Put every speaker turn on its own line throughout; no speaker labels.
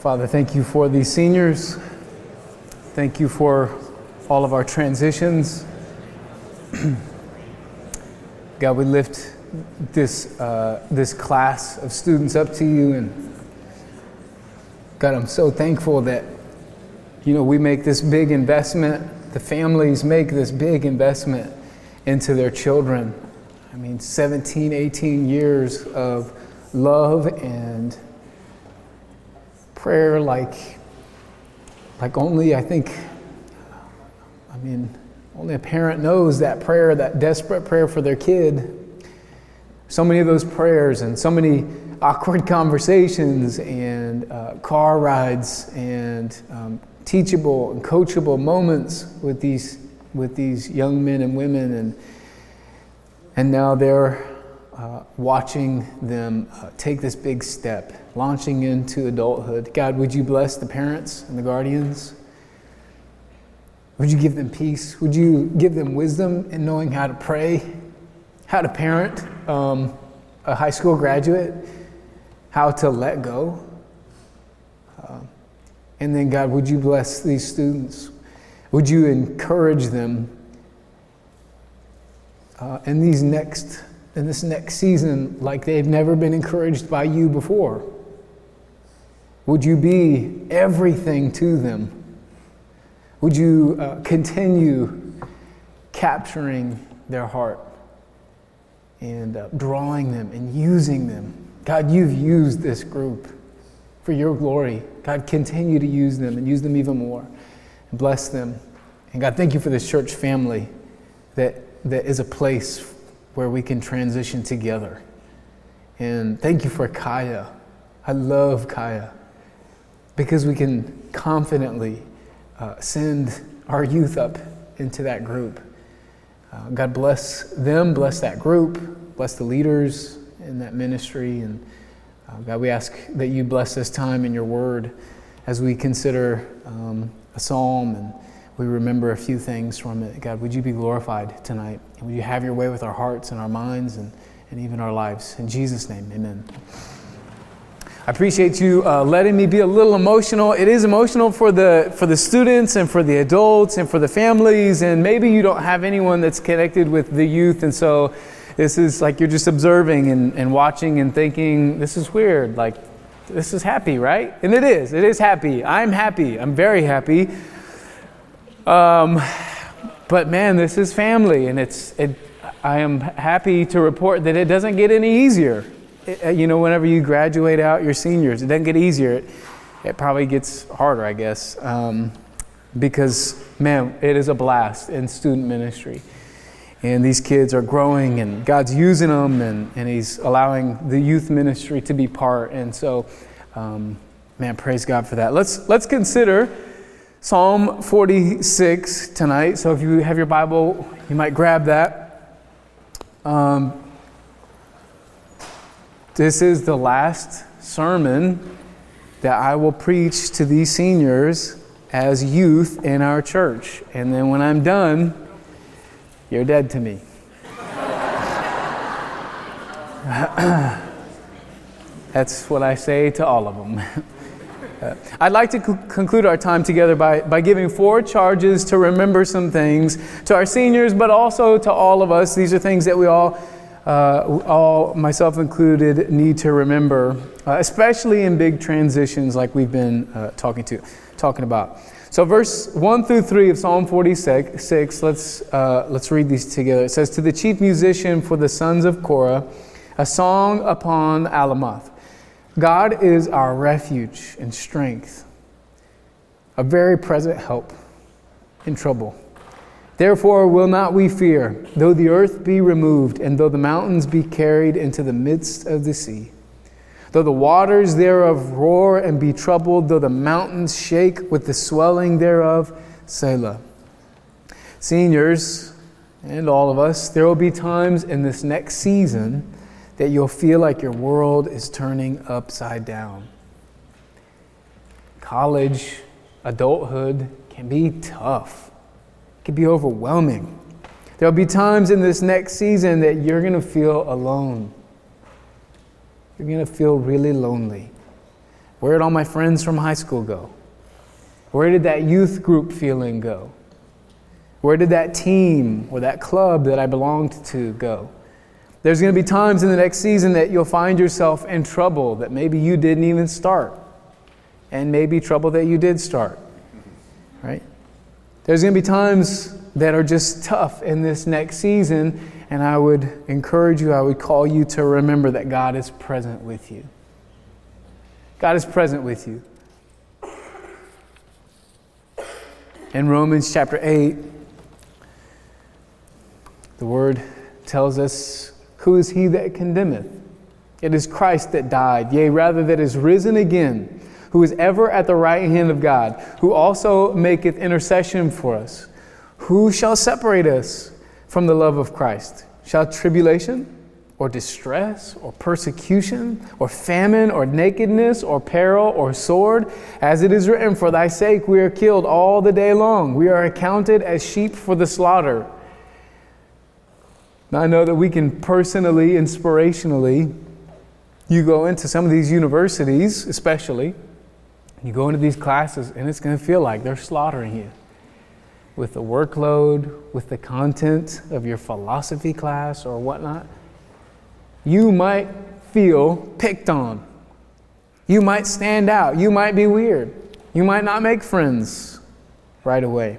Father, thank you for these seniors. Thank you for all of our transitions. God, we lift this, uh, this class of students up to you. And God, I'm so thankful that, you know, we make this big investment, the families make this big investment into their children. I mean, 17, 18 years of love and prayer like, like only, I think, I mean, only a parent knows that prayer, that desperate prayer for their kid. So many of those prayers and so many awkward conversations and uh, car rides and um, teachable and coachable moments with these, with these young men and women. And, and now they're uh, watching them uh, take this big step, launching into adulthood. God, would you bless the parents and the guardians? Would you give them peace? Would you give them wisdom in knowing how to pray, how to parent um, a high school graduate, how to let go? Uh, and then, God, would you bless these students? Would you encourage them uh, in these next in this next season like they've never been encouraged by you before? Would you be everything to them? Would you uh, continue capturing their heart and uh, drawing them and using them? God, you've used this group for your glory. God, continue to use them and use them even more. And bless them. And God, thank you for this church family that, that is a place where we can transition together. And thank you for Kaya. I love Kaya because we can confidently uh, send our youth up into that group. Uh, God bless them, bless that group, bless the leaders in that ministry. And uh, God, we ask that you bless this time in your word as we consider um, a psalm and we remember a few things from it. God, would you be glorified tonight? Would you have your way with our hearts and our minds and, and even our lives? In Jesus' name, amen. I appreciate you uh, letting me be a little emotional. It is emotional for the, for the students and for the adults and for the families, and maybe you don't have anyone that's connected with the youth, and so this is like you're just observing and, and watching and thinking, this is weird. Like, this is happy, right? And it is. It is happy. I'm happy. I'm very happy. Um, but man, this is family, and it's, it, I am happy to report that it doesn't get any easier. Uh, you know, whenever you graduate out your seniors, it doesn't get easier. It, it probably gets harder, I guess, um, because, man, it is a blast in student ministry. And these kids are growing, and God's using them, and, and He's allowing the youth ministry to be part. And so, um, man, praise God for that. Let's, let's consider Psalm 46 tonight. So if you have your Bible, you might grab that. Um, this is the last sermon that I will preach to these seniors as youth in our church. And then when I'm done, you're dead to me. That's what I say to all of them. Uh, I'd like to conclude our time together by, by giving four charges to remember some things to our seniors, but also to all of us. These are things that we all uh, all, myself included, need to remember, uh, especially in big transitions like we've been uh, talking to, talking about. So, verse one through three of Psalm 46. Let's uh, let's read these together. It says, "To the chief musician for the sons of Korah, a song upon Alamoth. God is our refuge and strength, a very present help in trouble." Therefore will not we fear, though the earth be removed, and though the mountains be carried into the midst of the sea. Though the waters thereof roar and be troubled, though the mountains shake with the swelling thereof, Selah. Seniors, and all of us, there will be times in this next season that you'll feel like your world is turning upside down. College, adulthood can be tough it can be overwhelming. There'll be times in this next season that you're going to feel alone. You're going to feel really lonely. Where did all my friends from high school go? Where did that youth group feeling go? Where did that team or that club that I belonged to go? There's going to be times in the next season that you'll find yourself in trouble that maybe you didn't even start, and maybe trouble that you did start, right? There's going to be times that are just tough in this next season, and I would encourage you, I would call you to remember that God is present with you. God is present with you. In Romans chapter 8, the word tells us, Who is he that condemneth? It is Christ that died, yea, rather that is risen again, who is ever at the right hand of God, who also maketh intercession for us. Who shall separate us from the love of Christ? Shall tribulation? or distress or persecution or famine or nakedness or peril or sword. As it is written, For thy sake we are killed all the day long. We are accounted as sheep for the slaughter. Now, I know that we can personally, inspirationally, you go into some of these universities, especially, you go into these classes, and it's going to feel like they're slaughtering you with the workload, with the content of your philosophy class or whatnot you might feel picked on. You might stand out. You might be weird. You might not make friends right away.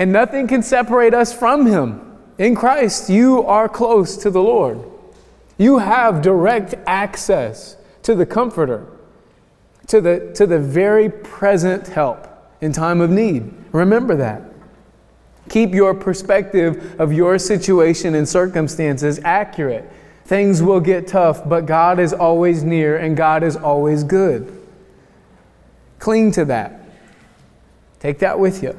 And nothing can separate us from Him. In Christ, you are close to the Lord. You have direct access to the Comforter, to the, to the very present help in time of need. Remember that. Keep your perspective of your situation and circumstances accurate Things will get tough, but God is always near and God is always good. Cling to that. Take that with you.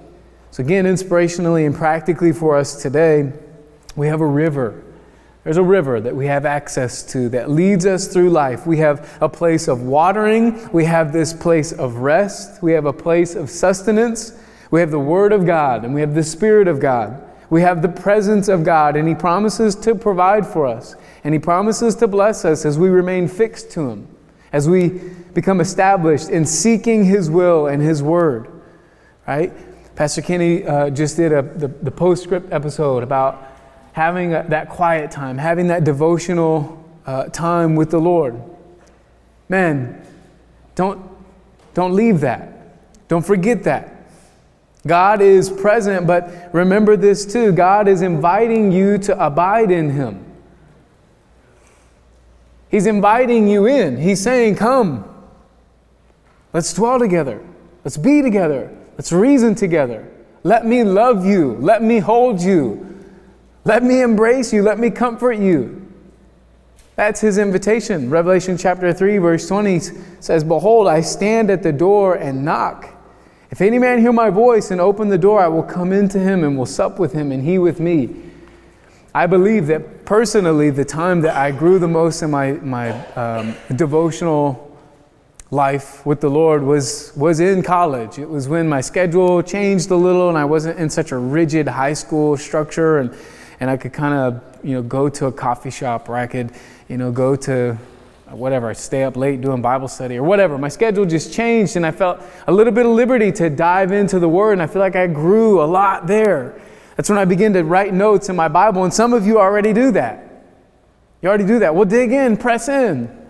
So, again, inspirationally and practically for us today, we have a river. There's a river that we have access to that leads us through life. We have a place of watering. We have this place of rest. We have a place of sustenance. We have the Word of God and we have the Spirit of God. We have the presence of God, and He promises to provide for us, and He promises to bless us as we remain fixed to Him, as we become established in seeking His will and His word. Right? Pastor Kenny uh, just did a, the, the postscript episode about having a, that quiet time, having that devotional uh, time with the Lord. Man, don't, don't leave that. Don't forget that. God is present, but remember this too God is inviting you to abide in Him. He's inviting you in. He's saying, Come, let's dwell together, let's be together, let's reason together. Let me love you, let me hold you, let me embrace you, let me comfort you. That's his invitation. Revelation chapter 3, verse 20 says, Behold, I stand at the door and knock. If any man hear my voice and open the door, I will come into him and will sup with him and he with me. I believe that personally, the time that I grew the most in my, my um, devotional life with the Lord was, was in college. It was when my schedule changed a little and I wasn't in such a rigid high school structure and, and I could kind of, you know, go to a coffee shop or I could, you know, go to whatever, I stay up late doing Bible study or whatever. My schedule just changed and I felt a little bit of liberty to dive into the Word and I feel like I grew a lot there. That's when I began to write notes in my Bible and some of you already do that. You already do that. Well, dig in, press in.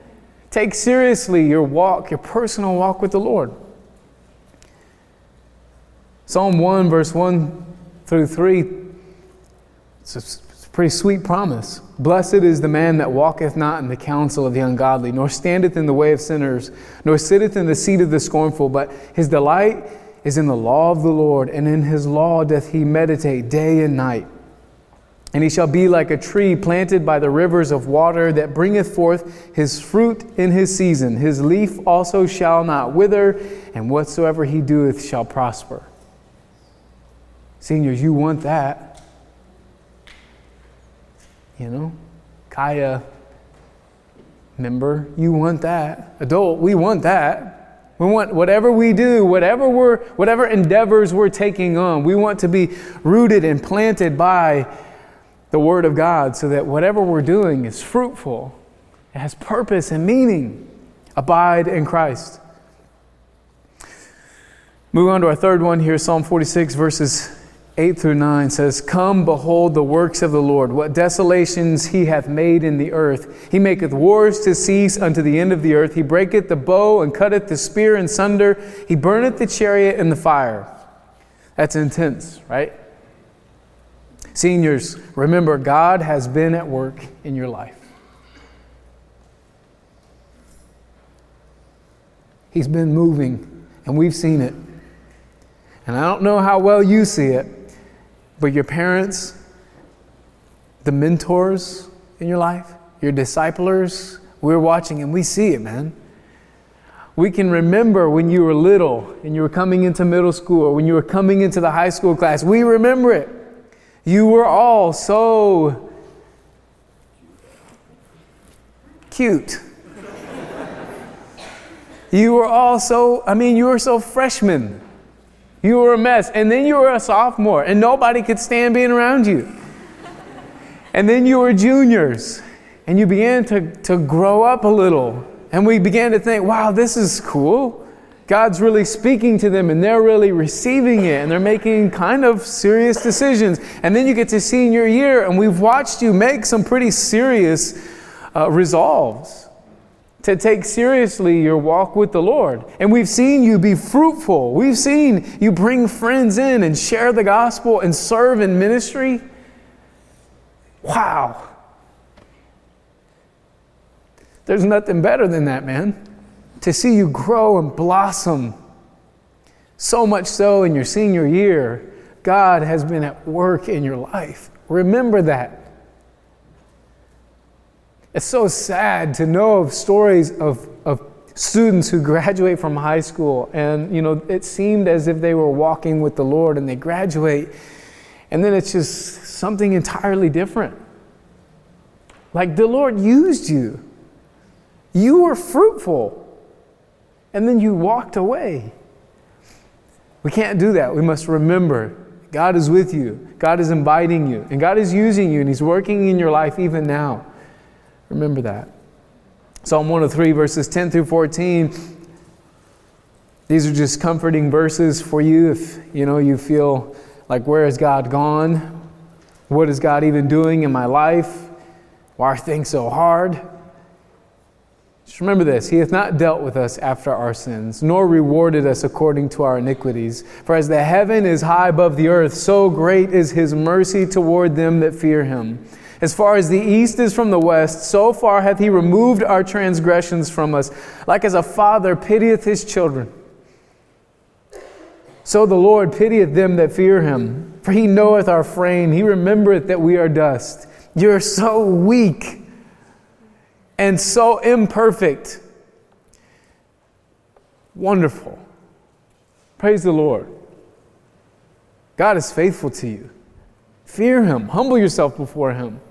Take seriously your walk, your personal walk with the Lord. Psalm 1, verse 1 through 3, it's a pretty sweet promise. Blessed is the man that walketh not in the counsel of the ungodly, nor standeth in the way of sinners, nor sitteth in the seat of the scornful, but his delight is in the law of the Lord, and in his law doth he meditate day and night. And he shall be like a tree planted by the rivers of water that bringeth forth his fruit in his season. His leaf also shall not wither, and whatsoever he doeth shall prosper. Seniors, you want that. You know? Kaya member, you want that. Adult, we want that. We want whatever we do, whatever we're whatever endeavors we're taking on, we want to be rooted and planted by the Word of God so that whatever we're doing is fruitful, it has purpose and meaning. Abide in Christ. Move on to our third one here, Psalm 46, verses 8 through 9 says, Come, behold the works of the Lord, what desolations he hath made in the earth. He maketh wars to cease unto the end of the earth. He breaketh the bow and cutteth the spear in sunder. He burneth the chariot in the fire. That's intense, right? Seniors, remember, God has been at work in your life. He's been moving, and we've seen it. And I don't know how well you see it, but your parents, the mentors in your life, your disciplers, we're watching and we see it, man. We can remember when you were little and you were coming into middle school or when you were coming into the high school class. We remember it. You were all so cute. you were all so, I mean, you were so freshmen. You were a mess. And then you were a sophomore, and nobody could stand being around you. And then you were juniors, and you began to, to grow up a little. And we began to think, wow, this is cool. God's really speaking to them and they're really receiving it and they're making kind of serious decisions. And then you get to senior year and we've watched you make some pretty serious uh, resolves to take seriously your walk with the Lord. And we've seen you be fruitful. We've seen you bring friends in and share the gospel and serve in ministry. Wow. There's nothing better than that, man to see you grow and blossom. So much so in your senior year, God has been at work in your life. Remember that. It's so sad to know of stories of, of students who graduate from high school and you know it seemed as if they were walking with the Lord and they graduate and then it's just something entirely different. Like the Lord used you. You were fruitful and then you walked away. We can't do that. We must remember God is with you, God is inviting you, and God is using you, and He's working in your life even now. Remember that. Psalm 103, verses 10 through 14. These are just comforting verses for you if you know you feel like where has God gone? What is God even doing in my life? Why are things so hard? Just remember this He hath not dealt with us after our sins, nor rewarded us according to our iniquities. For as the heaven is high above the earth, so great is his mercy toward them that fear him. As far as the east is from the west, so far hath he removed our transgressions from us. Like as a father pitieth his children, so the Lord pitieth them that fear him. For he knoweth our frame, he remembereth that we are dust. You are so weak and so imperfect. Wonderful. Praise the Lord. God is faithful to you. Fear Him, humble yourself before Him.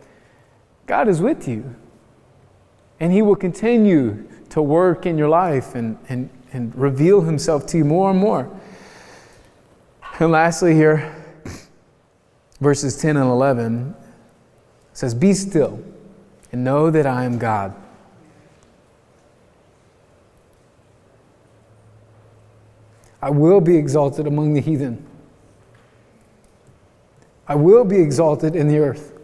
God is with you. And He will continue to work in your life and, and, and reveal Himself to you more and more. And lastly, here, verses 10 and 11 says, Be still and know that I am God. I will be exalted among the heathen. I will be exalted in the earth.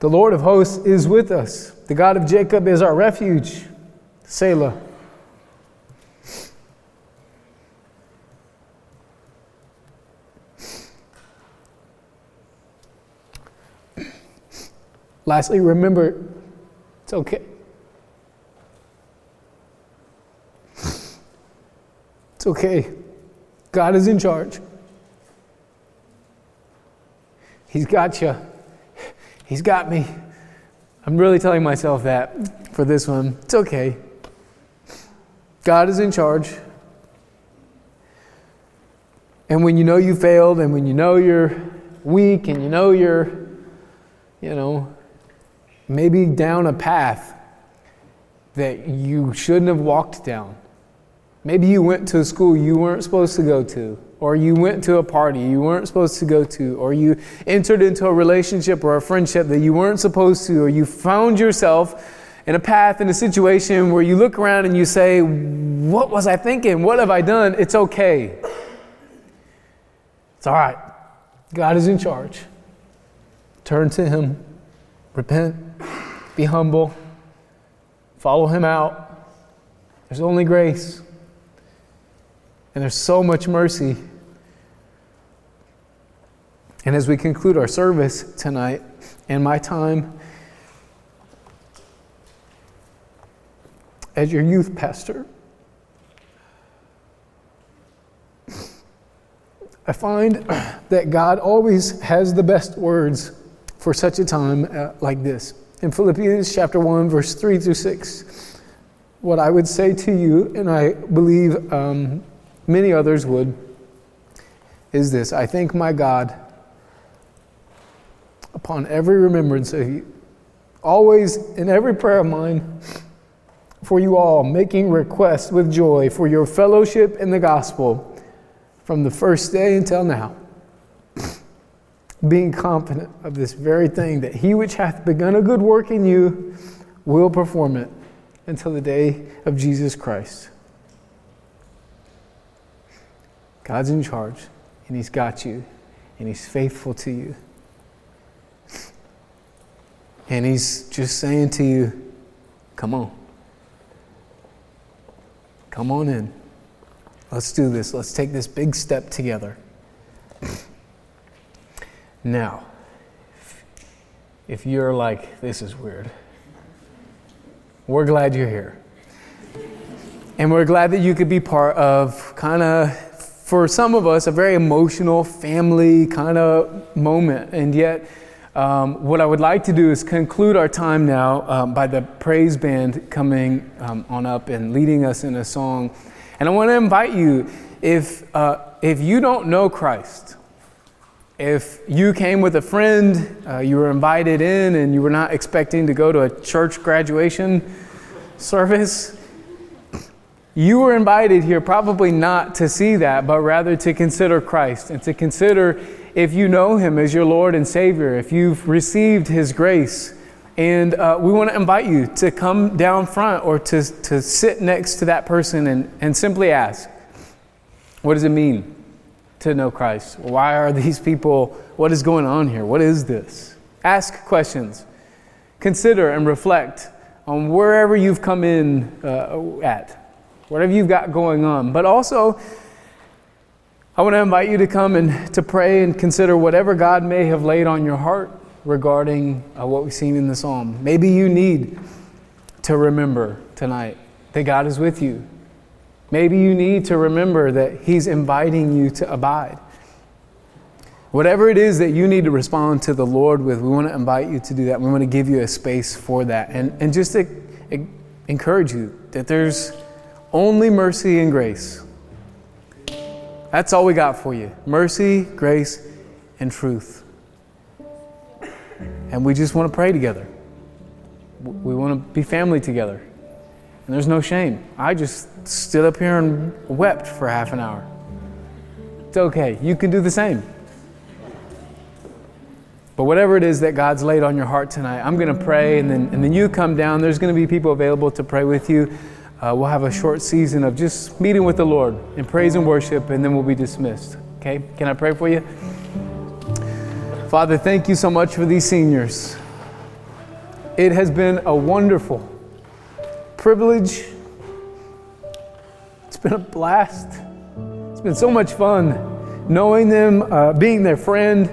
The Lord of hosts is with us. The God of Jacob is our refuge. Selah. Lastly, remember it's okay. It's okay. God is in charge. He's got you. He's got me. I'm really telling myself that for this one. It's okay. God is in charge. And when you know you failed, and when you know you're weak, and you know you're, you know, maybe down a path that you shouldn't have walked down. Maybe you went to a school you weren't supposed to go to, or you went to a party you weren't supposed to go to, or you entered into a relationship or a friendship that you weren't supposed to, or you found yourself in a path, in a situation where you look around and you say, What was I thinking? What have I done? It's okay. It's all right. God is in charge. Turn to Him, repent, be humble, follow Him out. There's only grace, and there's so much mercy. And as we conclude our service tonight, and my time as your youth pastor, I find that God always has the best words for such a time uh, like this. In Philippians chapter 1, verse 3 through 6, what I would say to you, and I believe um, many others would, is this I thank my God upon every remembrance of you, always in every prayer of mine for you all, making requests with joy for your fellowship in the gospel from the first day until now being confident of this very thing, that he which hath begun a good work in you will perform it until the day of Jesus Christ. God's in charge, and he's got you, and he's faithful to you. And he's just saying to you, come on. Come on in. Let's do this. Let's take this big step together. Now, if you're like, this is weird, we're glad you're here. And we're glad that you could be part of kind of, for some of us, a very emotional family kind of moment. And yet, um, what I would like to do is conclude our time now um, by the praise band coming um, on up and leading us in a song. And I want to invite you, if, uh, if you don't know Christ, if you came with a friend, uh, you were invited in, and you were not expecting to go to a church graduation service, you were invited here probably not to see that, but rather to consider Christ and to consider if you know Him as your Lord and Savior, if you've received His grace. And uh, we want to invite you to come down front or to, to sit next to that person and, and simply ask, What does it mean? to know Christ? Why are these people, what is going on here? What is this? Ask questions. Consider and reflect on wherever you've come in uh, at, whatever you've got going on. But also, I want to invite you to come and to pray and consider whatever God may have laid on your heart regarding uh, what we've seen in the psalm. Maybe you need to remember tonight that God is with you, Maybe you need to remember that He's inviting you to abide. Whatever it is that you need to respond to the Lord with, we want to invite you to do that. We want to give you a space for that. And, and just to encourage you that there's only mercy and grace. That's all we got for you mercy, grace, and truth. And we just want to pray together. We want to be family together. And there's no shame. I just stood up here and wept for half an hour. It's okay. You can do the same. But whatever it is that God's laid on your heart tonight, I'm going to pray, and then, and then you come down. There's going to be people available to pray with you. Uh, we'll have a short season of just meeting with the Lord in praise and worship, and then we'll be dismissed. Okay? Can I pray for you? Father, thank you so much for these seniors. it has been a wonderful privilege. It's been a blast. It's been so much fun knowing them, uh, being their friend,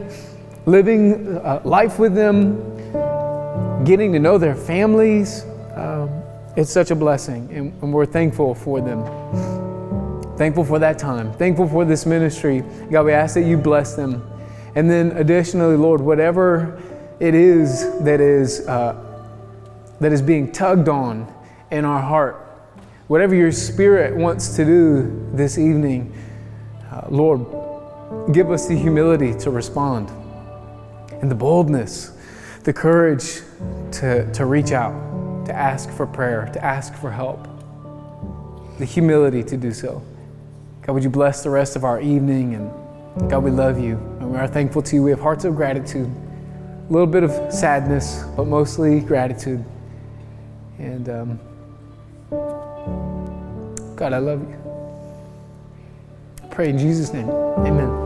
living uh, life with them, getting to know their families. It's such a blessing, and, and we're thankful for them. Thankful for that time. Thankful for this ministry. God, we ask that you bless them. And then additionally, Lord, whatever it is that is, uh, that is being tugged on in our heart, whatever your spirit wants to do this evening, uh, Lord, give us the humility to respond and the boldness, the courage to, to reach out, to ask for prayer, to ask for help, the humility to do so. God, would you bless the rest of our evening? And God, we love you and we are thankful to you. We have hearts of gratitude, a little bit of sadness, but mostly gratitude. And um, God, I love you. I pray in Jesus' name. Amen.